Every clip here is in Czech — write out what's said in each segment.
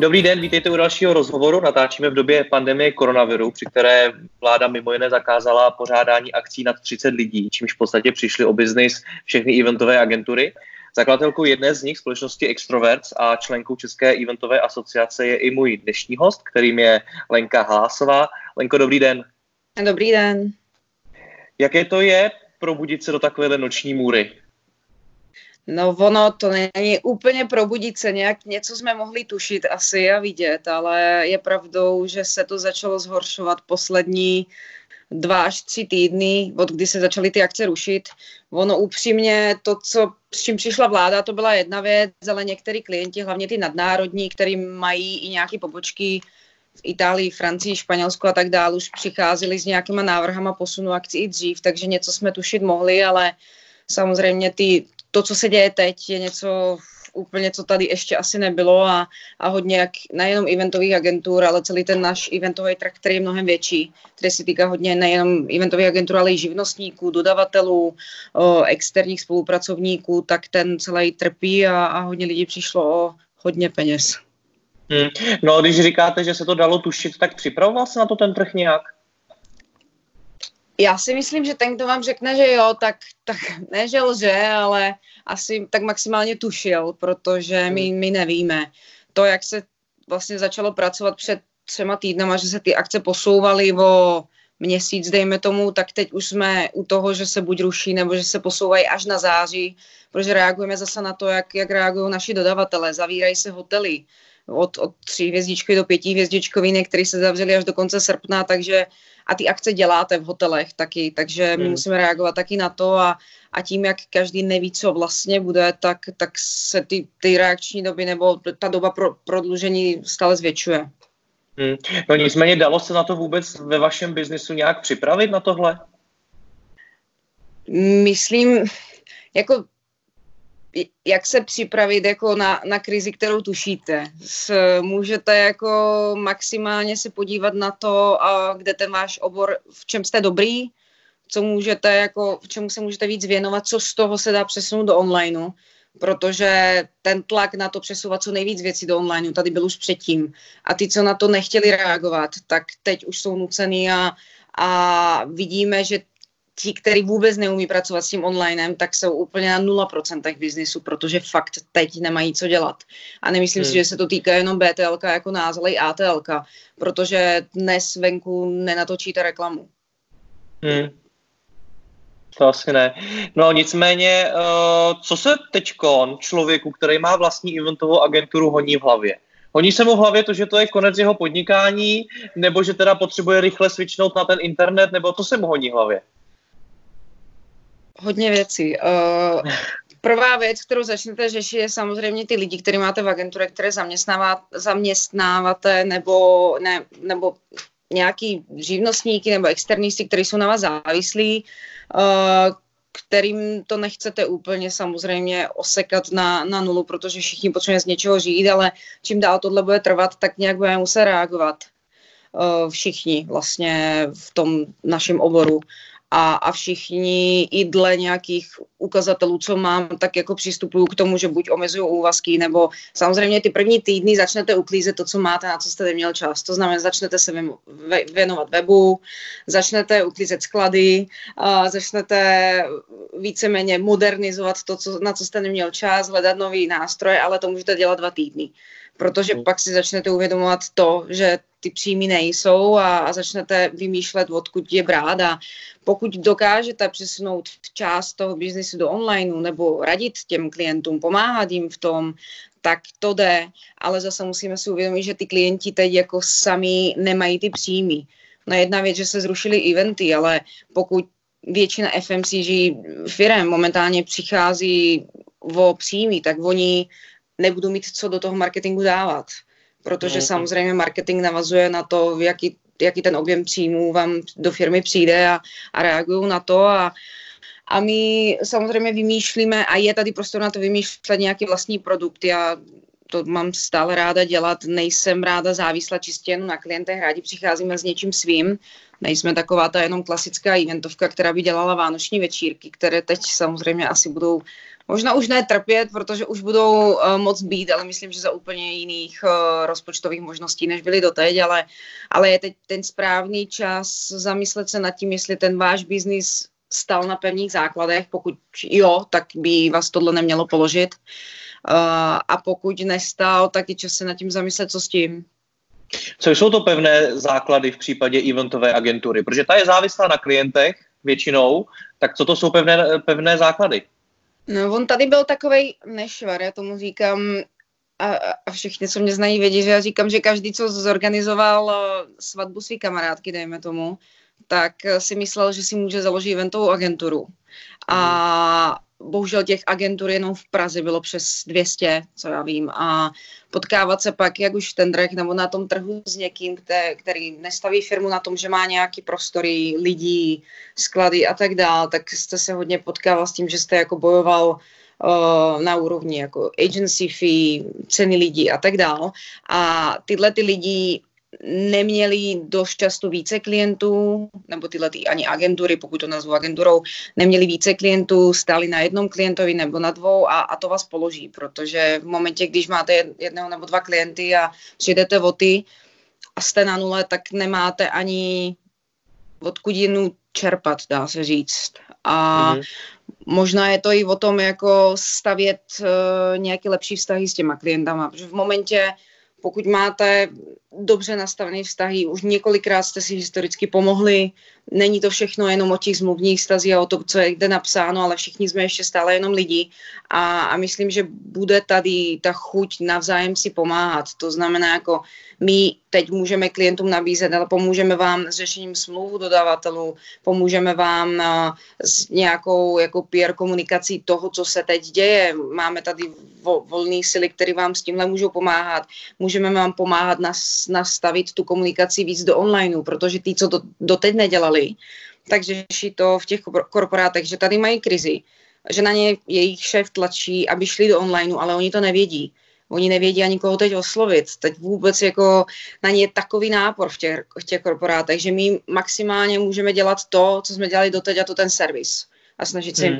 Dobrý den, vítejte u dalšího rozhovoru. Natáčíme v době pandemie koronaviru, při které vláda mimo jiné zakázala pořádání akcí nad 30 lidí, čímž v podstatě přišly o biznis všechny eventové agentury. Zakladatelkou jedné z nich, společnosti Extroverts a členkou České eventové asociace je i můj dnešní host, kterým je Lenka Hlásová. Lenko, dobrý den. Dobrý den. Jaké to je probudit se do takovéhle noční můry? No ono to není úplně probudit se, nějak něco jsme mohli tušit asi a vidět, ale je pravdou, že se to začalo zhoršovat poslední dva až tři týdny, od kdy se začaly ty akce rušit. Ono upřímně to, co, s čím přišla vláda, to byla jedna věc, ale některý klienti, hlavně ty nadnárodní, který mají i nějaké pobočky v Itálii, Francii, Španělsku a tak dále, už přicházeli s nějakýma návrhama posunu akcí i dřív, takže něco jsme tušit mohli, ale samozřejmě ty to, co se děje teď, je něco úplně, co tady ještě asi nebylo a, a hodně jak nejenom eventových agentur, ale celý ten náš eventový trh, který je mnohem větší, který se týká hodně nejenom eventových agentur, ale i živnostníků, dodavatelů, o, externích spolupracovníků, tak ten celý trpí a, a hodně lidí přišlo o hodně peněz. Hmm. No, když říkáte, že se to dalo tušit, tak připravoval se na to ten trh nějak? Já si myslím, že ten, kdo vám řekne, že jo, tak, tak ne, že lže, ale asi tak maximálně tušil, protože my, hmm. my nevíme. To, jak se vlastně začalo pracovat před třema týdnama, že se ty akce posouvaly o měsíc, dejme tomu, tak teď už jsme u toho, že se buď ruší, nebo že se posouvají až na září, protože reagujeme zase na to, jak, jak reagují naši dodavatele. Zavírají se hotely od, od tří hvězdičkový do pěti hvězdičkový, některý se zavřeli až do konce srpna, takže a ty akce děláte v hotelech taky, takže my hmm. musíme reagovat taky na to a, a tím, jak každý neví, co vlastně bude, tak, tak se ty, ty reakční doby nebo ta doba pro prodlužení stále zvětšuje. Hmm. No nicméně dalo se na to vůbec ve vašem biznisu nějak připravit na tohle? Myslím, jako jak se připravit jako na, na krizi, kterou tušíte. S, můžete jako maximálně se podívat na to, a kde ten váš obor, v čem jste dobrý, co můžete jako, v čemu se můžete víc věnovat, co z toho se dá přesunout do onlineu, protože ten tlak na to přesouvat co nejvíc věcí do onlineu tady byl už předtím. A ty, co na to nechtěli reagovat, tak teď už jsou nucený a, a vidíme, že ti, kteří vůbec neumí pracovat s tím onlinem, tak jsou úplně na 0% biznisu, protože fakt teď nemají co dělat. A nemyslím hmm. si, že se to týká jenom BTL jako nás, ale i ATL, protože dnes venku nenatočíte reklamu. Hmm. To asi ne. No nicméně, uh, co se teď člověku, který má vlastní eventovou agenturu, honí v hlavě? Honí se mu v hlavě to, že to je konec jeho podnikání, nebo že teda potřebuje rychle switchnout na ten internet, nebo to se mu honí v hlavě? Hodně věcí. Uh, prvá věc, kterou začnete řešit, je samozřejmě ty lidi, které máte v agentuře, které zaměstnává, zaměstnáváte, nebo, ne, nebo nějaký živnostníky nebo externisti, kteří jsou na vás závislí, uh, kterým to nechcete úplně samozřejmě osekat na, na nulu, protože všichni potřebujeme z něčeho žít, ale čím dál tohle bude trvat, tak nějak budeme muset reagovat. Uh, všichni vlastně v tom našem oboru a, a všichni i dle nějakých ukazatelů, co mám, tak jako přistupuju k tomu, že buď omezuju úvazky, nebo samozřejmě ty první týdny začnete uklízet to, co máte, na co jste neměl čas. To znamená, začnete se věnovat webu, začnete uklízet sklady, a začnete víceméně modernizovat to, co, na co jste neměl čas, hledat nový nástroje, ale to můžete dělat dva týdny protože mm. pak si začnete uvědomovat to, že ty příjmy nejsou a, a začnete vymýšlet, odkud je brát a pokud dokážete přesunout část toho biznisu do onlineu nebo radit těm klientům, pomáhat jim v tom, tak to jde, ale zase musíme si uvědomit, že ty klienti teď jako sami nemají ty příjmy. No jedna věc, že se zrušily eventy, ale pokud většina FMCG firm momentálně přichází o příjmy, tak oni nebudou mít co do toho marketingu dávat. Protože mm. samozřejmě marketing navazuje na to, jaký jaký ten objem příjmů vám do firmy přijde a, a reagují na to a, a my samozřejmě vymýšlíme a je tady prostor na to vymýšlet nějaký vlastní produkt. Já to mám stále ráda dělat, nejsem ráda závislá čistě jen na klientech, rádi přicházíme s něčím svým, nejsme taková ta jenom klasická eventovka, která by dělala vánoční večírky, které teď samozřejmě asi budou možná už ne trpět, protože už budou uh, moc být, ale myslím, že za úplně jiných uh, rozpočtových možností, než byly doteď, ale, ale je teď ten správný čas zamyslet se nad tím, jestli ten váš biznis stal na pevných základech, pokud jo, tak by vás tohle nemělo položit. Uh, a pokud nestal, tak je čas se nad tím zamyslet, co s tím. Co jsou to pevné základy v případě eventové agentury? Protože ta je závislá na klientech většinou, tak co to jsou pevné, pevné základy? No, on tady byl takový nešvar, já tomu říkám, a, a všichni, co mě znají, vědí, že já říkám, že každý, co zorganizoval eh, svatbu své kamarádky, dejme tomu, tak si myslel, že si může založit eventovou agenturu. A bohužel těch agentur jenom v Praze bylo přes 200, co já vím, a potkávat se pak, jak už ten drek nebo na tom trhu s někým, který, nestaví firmu na tom, že má nějaký prostory, lidí, sklady a tak dál, tak jste se hodně potkával s tím, že jste jako bojoval uh, na úrovni jako agency fee, ceny lidí a tak dál. A tyhle ty lidi neměli dost často více klientů, nebo tyhle ty ani agentury, pokud to nazvu agenturou, neměli více klientů, stáli na jednom klientovi nebo na dvou a, a to vás položí, protože v momentě, když máte jedného nebo dva klienty a přijdete o ty a jste na nule, tak nemáte ani odkud jinou čerpat, dá se říct. A mm-hmm. možná je to i o tom, jako stavět uh, nějaké lepší vztahy s těma klientama, protože v momentě, pokud máte dobře nastavené vztahy, už několikrát jste si historicky pomohli, není to všechno jenom o těch zmluvních stazích a o to, co je kde napsáno, ale všichni jsme ještě stále jenom lidi a, a myslím, že bude tady ta chuť navzájem si pomáhat. To znamená, jako my teď můžeme klientům nabízet, ale pomůžeme vám s řešením smluv dodavatelů, pomůžeme vám s nějakou jako PR komunikací toho, co se teď děje. Máme tady vo, volné sily, které vám s tímhle můžou pomáhat. Můžeme vám pomáhat nas, nastavit tu komunikaci víc do onlineu, protože ty, co do, doteď nedělali, tak řeší to v těch korporátech, že tady mají krizi, že na ně jejich šéf tlačí, aby šli do onlineu, ale oni to nevědí Oni nevědí ani koho teď oslovit. Teď vůbec jako na ně je takový nápor v těch, v těch korporátech, že my maximálně můžeme dělat to, co jsme dělali doteď a to ten servis a snažit se jim hmm.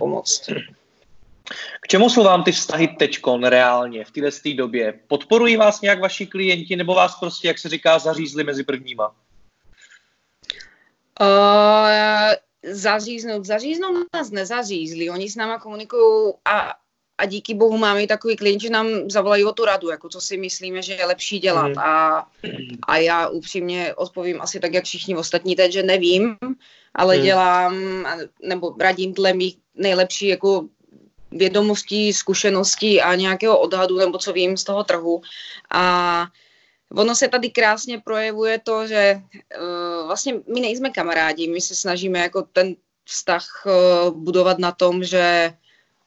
K čemu jsou vám ty vztahy teďkon reálně v této době? Podporují vás nějak vaši klienti nebo vás prostě, jak se říká, zařízli mezi prvníma? Uh, zaříznout, zaříznout nás nezařízli. Oni s náma komunikují a a díky bohu máme i takový klient, že nám zavolají o tu radu, jako co si myslíme, že je lepší dělat. Mm. A, a já upřímně odpovím asi tak, jak všichni ostatní teď, že nevím, ale mm. dělám, nebo radím dle mých nejlepší jako vědomostí, zkušeností a nějakého odhadu, nebo co vím z toho trhu. A ono se tady krásně projevuje to, že uh, vlastně my nejsme kamarádi, my se snažíme jako ten vztah uh, budovat na tom, že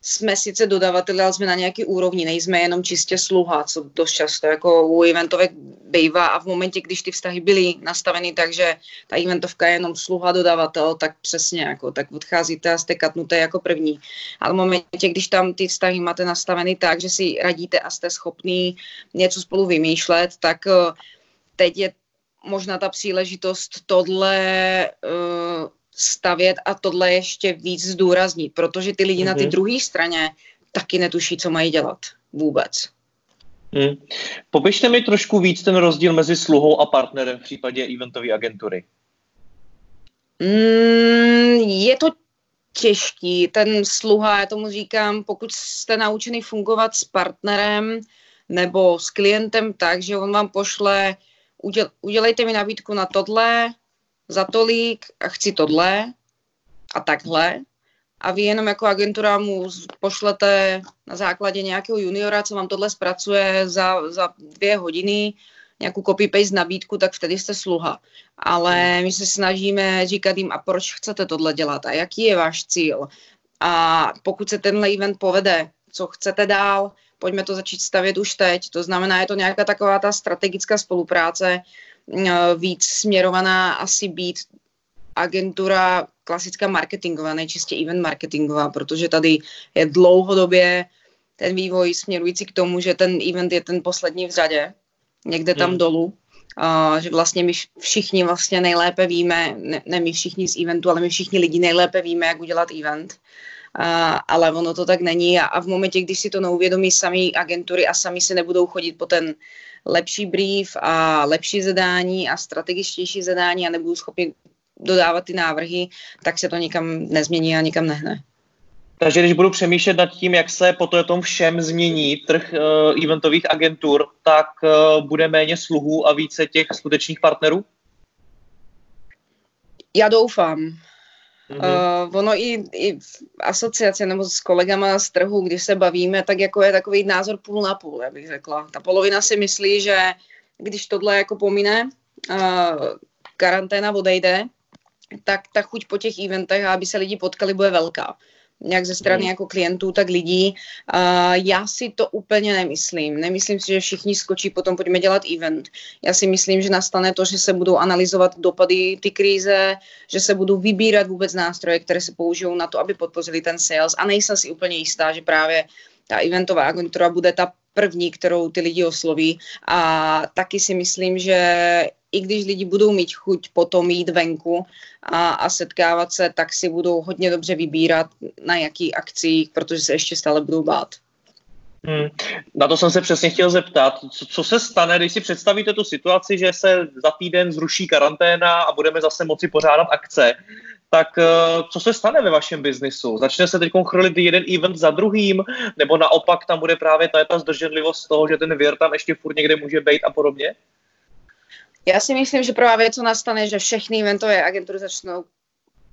jsme sice dodavatelé, ale jsme na nějaký úrovni, nejsme jenom čistě sluha, co dost často jako u eventovek bývá a v momentě, když ty vztahy byly nastaveny tak, že ta eventovka je jenom sluha dodavatel, tak přesně, jako, tak odcházíte a jste katnuté jako první. Ale v momentě, když tam ty vztahy máte nastaveny tak, že si radíte a jste schopný něco spolu vymýšlet, tak eh, teď je možná ta příležitost tohle uh, stavět a tohle ještě víc zdůraznit, protože ty lidi mm-hmm. na ty mhm. druhé straně taky netuší, co mají dělat vůbec. Hmm. Popište mi trošku víc ten rozdíl mezi sluhou a partnerem v případě eventové agentury. Mm, je to těžký. Ten sluha, já tomu říkám, pokud jste naučený fungovat s partnerem nebo s klientem tak, že on vám pošle, uděl, udělejte mi nabídku na tohle, za tolik a chci tohle a takhle. A vy jenom jako agentura mu pošlete na základě nějakého juniora, co vám tohle zpracuje za, za dvě hodiny, nějakou copy-paste nabídku, tak vtedy jste sluha. Ale my se snažíme říkat jim, a proč chcete tohle dělat a jaký je váš cíl. A pokud se tenhle event povede, co chcete dál, pojďme to začít stavět už teď. To znamená, je to nějaká taková ta strategická spolupráce, víc směrovaná asi být agentura klasická marketingová, nejčistě event marketingová, protože tady je dlouhodobě ten vývoj směrující k tomu, že ten event je ten poslední v řadě, někde tam hmm. dolů. Uh, že vlastně my všichni vlastně nejlépe víme, ne, ne my všichni z eventu, ale my všichni lidi nejlépe víme, jak udělat event. Uh, ale ono to tak není a, a v momentě, když si to neuvědomí sami agentury a sami si nebudou chodit po ten lepší brief a lepší zadání a strategičtější zadání a nebudou schopni dodávat ty návrhy, tak se to nikam nezmění a nikam nehne. Takže když budu přemýšlet nad tím, jak se po tom všem změní trh uh, eventových agentur, tak uh, bude méně sluhů a více těch skutečných partnerů? Já doufám. Mm-hmm. Uh, ono i, i v asociaci nebo s kolegama z trhu, když se bavíme, tak jako je takový názor půl na půl, já bych řekla. Ta polovina si myslí, že když tohle jako pomine, uh, karanténa odejde, tak ta chuť po těch eventech, aby se lidi potkali, bude velká jak ze strany mm. jako klientů, tak lidí. Uh, já si to úplně nemyslím. Nemyslím si, že všichni skočí, potom pojďme dělat event. Já si myslím, že nastane to, že se budou analyzovat dopady ty krize, že se budou vybírat vůbec nástroje, které se použijou na to, aby podpořili ten sales. A nejsem si úplně jistá, že právě ta eventová agentura bude ta první, kterou ty lidi osloví. A taky si myslím, že i když lidi budou mít chuť potom jít venku a, a setkávat se, tak si budou hodně dobře vybírat na jaký akcích, protože se ještě stále budou bát. Hmm. Na to jsem se přesně chtěl zeptat. Co, co se stane, když si představíte tu situaci, že se za týden zruší karanténa a budeme zase moci pořádat akce, tak eh, co se stane ve vašem biznisu? Začne se teď chrlit jeden event za druhým, nebo naopak tam bude právě ta, ta zdrženlivost toho, že ten věr tam ještě furt někde může být a podobně? Já si myslím, že prvá věc, co nastane, že všechny eventové agentury začnou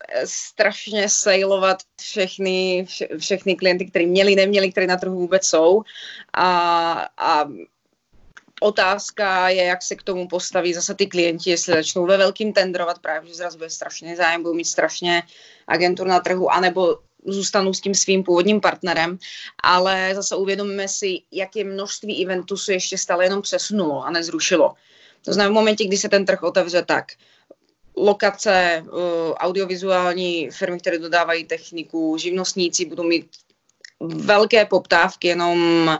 eh, strašně sejlovat všechny, vše, všechny klienty, kteří měli, neměli, kteří na trhu vůbec jsou. A, a otázka je, jak se k tomu postaví zase ty klienti, jestli začnou ve velkým tendrovat, právě že zrazu bude strašně zájem, budou mít strašně agentur na trhu, anebo zůstanou s tím svým původním partnerem, ale zase uvědomíme si, jaké množství eventů se ještě stále jenom přesunulo a nezrušilo. To znamená, v momentě, kdy se ten trh otevře, tak lokace, uh, audiovizuální firmy, které dodávají techniku, živnostníci budou mít velké poptávky, jenom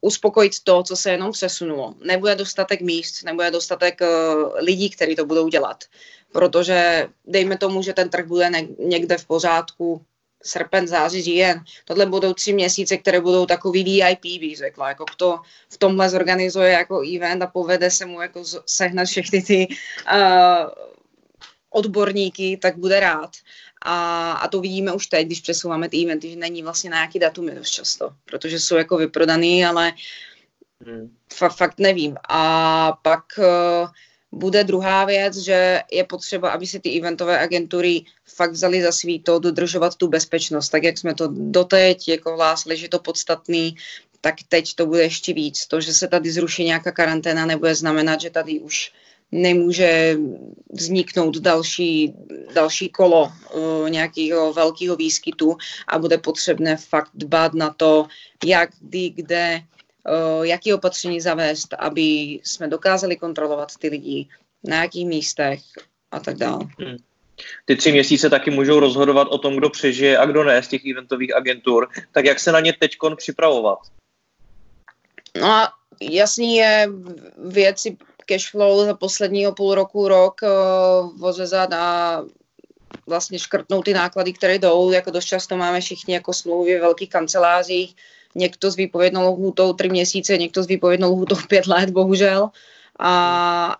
uspokojit to, co se jenom přesunulo. Nebude dostatek míst, nebude dostatek uh, lidí, kteří to budou dělat. Protože dejme tomu, že ten trh bude někde v pořádku, srpen, září, říjen. Tohle budou tři měsíce, které budou takový VIP, bych řekla. Jako kdo v tomhle zorganizuje jako event a povede se mu jako sehnat všechny ty uh, odborníky, tak bude rád. A, a to vidíme už teď, když přesouváme ty eventy, že není vlastně na nějaký datum dost často, protože jsou jako vyprodaný, ale hmm. fakt, fakt nevím. A pak uh, bude druhá věc, že je potřeba, aby si ty eventové agentury fakt vzali za svý to dodržovat tu bezpečnost, tak jak jsme to doteď jako hlásili, že to podstatný, tak teď to bude ještě víc. To, že se tady zruší nějaká karanténa, nebude znamenat, že tady už nemůže vzniknout další, další kolo uh, nějakého velkého výskytu a bude potřebné fakt dbát na to, jak, kdy, kde jaký opatření zavést, aby jsme dokázali kontrolovat ty lidi, na jakých místech a tak dále. Hmm. Ty tři měsíce taky můžou rozhodovat o tom, kdo přežije a kdo ne z těch eventových agentur. Tak jak se na ně teď připravovat? No a jasný je věci cashflow za posledního půl roku, rok vozezat a vlastně škrtnout ty náklady, které jdou. Jako dost často máme všichni jako smlouvy v velkých kancelářích, někdo s výpovědnou lhůtou tři měsíce, někdo s výpovědnou lhůtou pět let, bohužel. A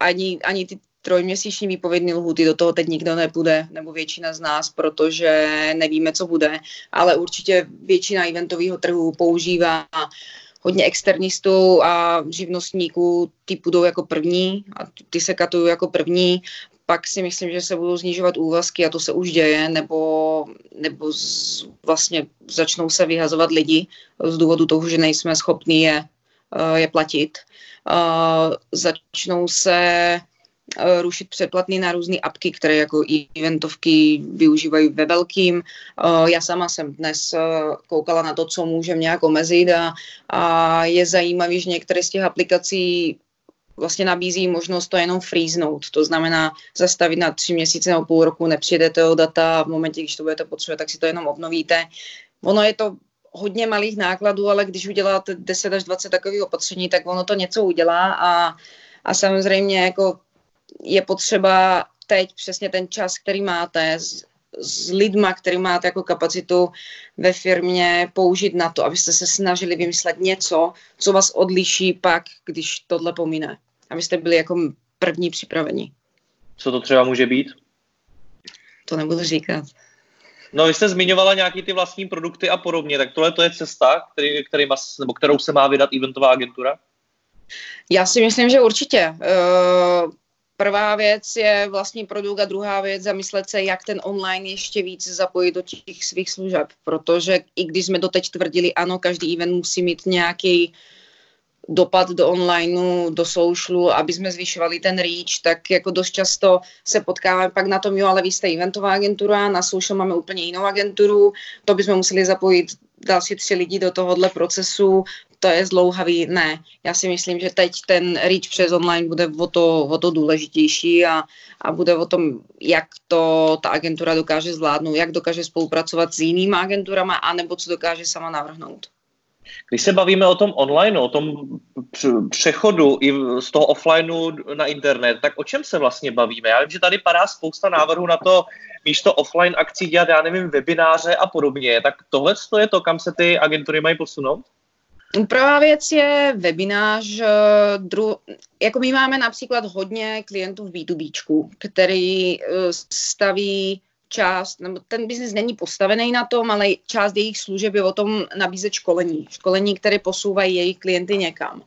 ani, ani ty trojměsíční výpovědné lhuty do toho teď nikdo nepůjde, nebo většina z nás, protože nevíme, co bude, ale určitě většina eventového trhu používá hodně externistů a živnostníků, ty půjdou jako první a ty se katují jako první, pak si myslím, že se budou znižovat úvazky a to se už děje, nebo, nebo z, vlastně začnou se vyhazovat lidi z důvodu toho, že nejsme schopni je, eh, je platit. Uh, začnou se rušit předplatný na různé apky, které jako eventovky využívají ve velkým. Uh, já sama jsem dnes koukala na to, co můžeme nějak omezit a, a je zajímavé, že některé z těch aplikací vlastně nabízí možnost to jenom freeznout, to znamená zastavit na tři měsíce nebo půl roku, nepřijedete o data a v momentě, když to budete potřebovat, tak si to jenom obnovíte. Ono je to hodně malých nákladů, ale když uděláte 10 až 20 takových opatření, tak ono to něco udělá a, a samozřejmě jako je potřeba teď přesně ten čas, který máte s, s lidma, který máte jako kapacitu ve firmě použít na to, abyste se snažili vymyslet něco, co vás odliší pak, když tohle pomine. Abyste byli jako první připraveni. Co to třeba může být? To nebudu říkat. No, vy jste zmiňovala nějaký ty vlastní produkty a podobně, tak tohle to je cesta, který, který má, nebo kterou se má vydat eventová agentura? Já si myslím, že určitě. Uh, Prvá věc je vlastní produkt a druhá věc zamyslet se, jak ten online ještě víc zapojit do těch svých služeb, protože i když jsme doteď tvrdili, ano, každý event musí mít nějaký dopad do onlineu, do socialu, aby jsme zvyšovali ten reach, tak jako dost často se potkáváme pak na tom, jo, ale vy jste eventová agentura, na social máme úplně jinou agenturu, to bychom museli zapojit další tři lidi do tohohle procesu, to je zlouhavý. Ne, já si myslím, že teď ten reach přes online bude o to, o to důležitější a, a bude o tom, jak to ta agentura dokáže zvládnout, jak dokáže spolupracovat s jinými agenturama, anebo co dokáže sama navrhnout. Když se bavíme o tom online, o tom přechodu i z toho offlineu na internet, tak o čem se vlastně bavíme? Já vím, že tady padá spousta návrhů na to, místo offline akcí dělat, já nevím, webináře a podobně. Tak tohle je to, kam se ty agentury mají posunout? Prvá věc je webinář. Eh, dru... Jako my máme například hodně klientů v B2B, který eh, staví část, nebo ten biznis není postavený na tom, ale část jejich služeb je o tom nabízet školení. Školení, které posouvají jejich klienty někam.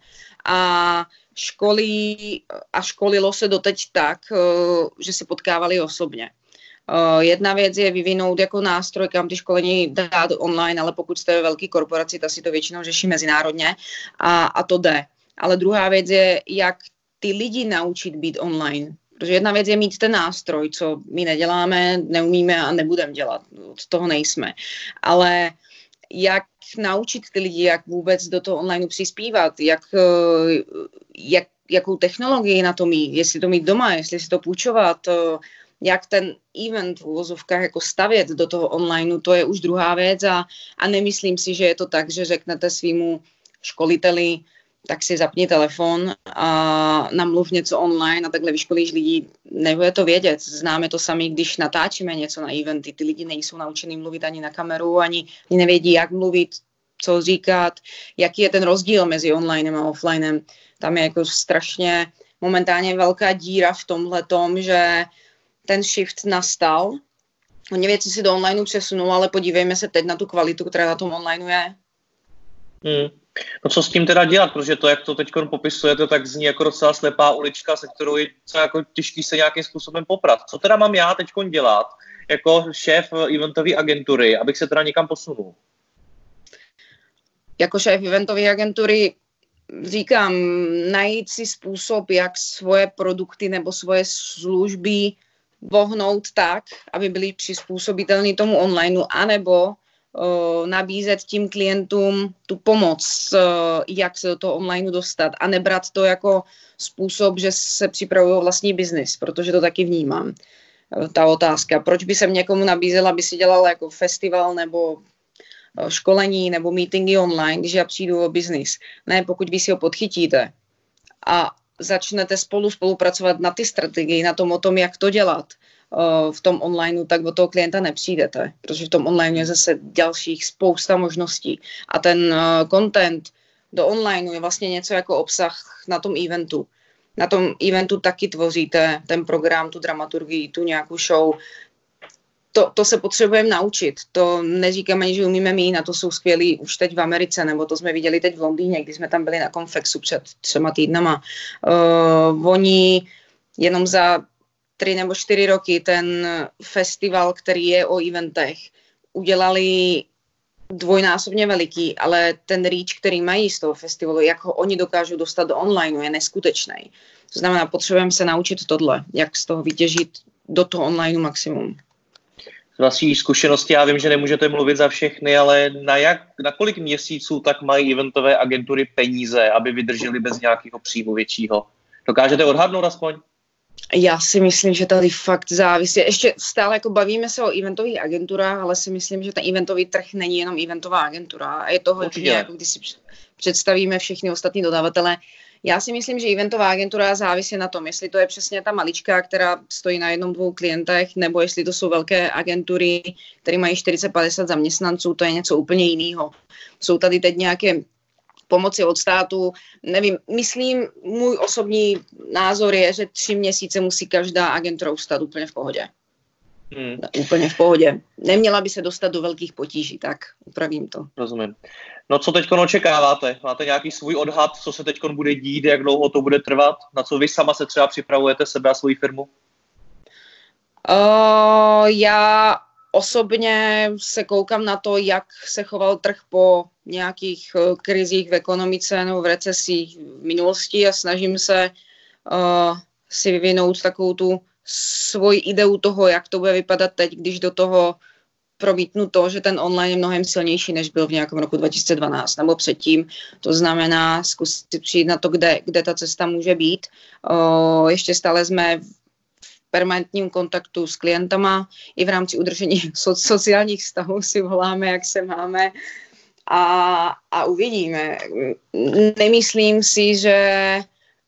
A školí a školilo se doteď tak, eh, že se potkávali osobně. Uh, jedna věc je vyvinout jako nástroj, kam ty školení dát online, ale pokud jste ve velké korporaci, ta si to většinou řeší mezinárodně a, a to jde. Ale druhá věc je, jak ty lidi naučit být online. Protože jedna věc je mít ten nástroj, co my neděláme, neumíme a nebudeme dělat. Od toho nejsme. Ale jak naučit ty lidi, jak vůbec do toho online přispívat, jak, eh, jak, jakou technologii na to mít, jestli to mít doma, jestli si to půjčovat, eh, jak ten event v uvozovkách jako stavět do toho onlineu, to je už druhá věc a, a nemyslím si, že je to tak, že řeknete svýmu školiteli, tak si zapni telefon a namluv něco online a takhle vyškolíš lidi, nebude to vědět. Známe to sami, když natáčíme něco na eventy. Ty lidi nejsou naučení mluvit ani na kameru, ani, ani nevědí, jak mluvit, co říkat, jaký je ten rozdíl mezi onlinem a offlinem. Tam je jako strašně momentálně velká díra v tomhle tom, že ten shift nastal. Hodně věci si do onlineu přesunul, ale podívejme se teď na tu kvalitu, která na tom onlineu je. Hmm. No co s tím teda dělat, protože to, jak to teď popisujete, tak zní jako docela slepá ulička, se kterou je jako těžký se nějakým způsobem poprat. Co teda mám já teď dělat jako šéf eventové agentury, abych se teda někam posunul? Jako šéf eventové agentury říkám, najít si způsob, jak svoje produkty nebo svoje služby vohnout tak, aby byly přizpůsobitelné tomu onlineu, anebo uh, nabízet tím klientům tu pomoc, uh, jak se do toho onlineu dostat a nebrat to jako způsob, že se připravují vlastní biznis, protože to taky vnímám. Uh, ta otázka, proč by se někomu nabízela, aby si dělal jako festival nebo školení nebo meetingy online, když já přijdu o biznis. Ne, pokud vy si ho podchytíte a začnete spolu spolupracovat na ty strategii, na tom o tom, jak to dělat uh, v tom onlineu, tak od toho klienta nepřijdete, protože v tom online je zase dalších spousta možností. A ten uh, content do onlineu je vlastně něco jako obsah na tom eventu. Na tom eventu taky tvoříte ten program, tu dramaturgii, tu nějakou show, to, to se potřebujeme naučit. To neříkám ani, že umíme mít, na to jsou skvělí už teď v Americe, nebo to jsme viděli teď v Londýně, když jsme tam byli na konfexu před třema týdnama. Uh, oni jenom za tři nebo čtyři roky ten festival, který je o eventech, udělali dvojnásobně veliký, ale ten reach, který mají z toho festivalu, jak ho oni dokážou dostat do online, je neskutečný. To znamená, potřebujeme se naučit tohle, jak z toho vytěžit do toho online maximum vaší zkušenosti, já vím, že nemůžete mluvit za všechny, ale na, jak, na kolik měsíců tak mají eventové agentury peníze, aby vydrželi bez nějakého příjmu většího? Dokážete odhadnout aspoň? Já si myslím, že tady fakt závisí. Ještě stále jako bavíme se o eventových agenturách, ale si myslím, že ten eventový trh není jenom eventová agentura. A je to hodně, jako když si představíme všechny ostatní dodavatele. Já si myslím, že eventová agentura závisí na tom, jestli to je přesně ta malička, která stojí na jednom, dvou klientech, nebo jestli to jsou velké agentury, které mají 40-50 zaměstnanců, to je něco úplně jiného. Jsou tady teď nějaké pomoci od státu. Nevím, myslím, můj osobní názor je, že tři měsíce musí každá agentura ustat úplně v pohodě. Hmm. Úplně v pohodě. Neměla by se dostat do velkých potíží, tak upravím to. Rozumím. No co teď očekáváte? Máte nějaký svůj odhad, co se teď bude dít, jak dlouho to bude trvat? Na co vy sama se třeba připravujete sebe a svoji firmu? Uh, já osobně se koukám na to, jak se choval trh po nějakých uh, krizích v ekonomice nebo v recesích v minulosti a snažím se uh, si vyvinout takovou tu svoji ideu toho, jak to bude vypadat teď, když do toho promítnu to, že ten online je mnohem silnější, než byl v nějakém roku 2012 nebo předtím. To znamená zkusit přijít na to, kde, kde ta cesta může být. O, ještě stále jsme v permanentním kontaktu s klientama i v rámci udržení so, sociálních vztahů si voláme, jak se máme a, a uvidíme. Nemyslím si, že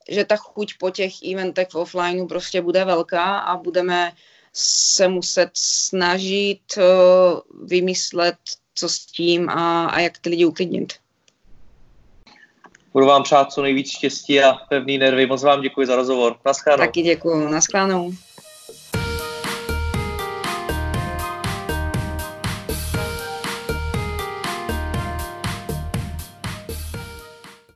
že ta chuť po těch eventech v offlineu prostě bude velká a budeme se muset snažit uh, vymyslet, co s tím a, a jak ty lidi uklidnit. Budu vám přát co nejvíc štěstí a pevný nervy. Moc vám děkuji za rozhovor. Naschledanou. Taky děkuji. Naschledanou.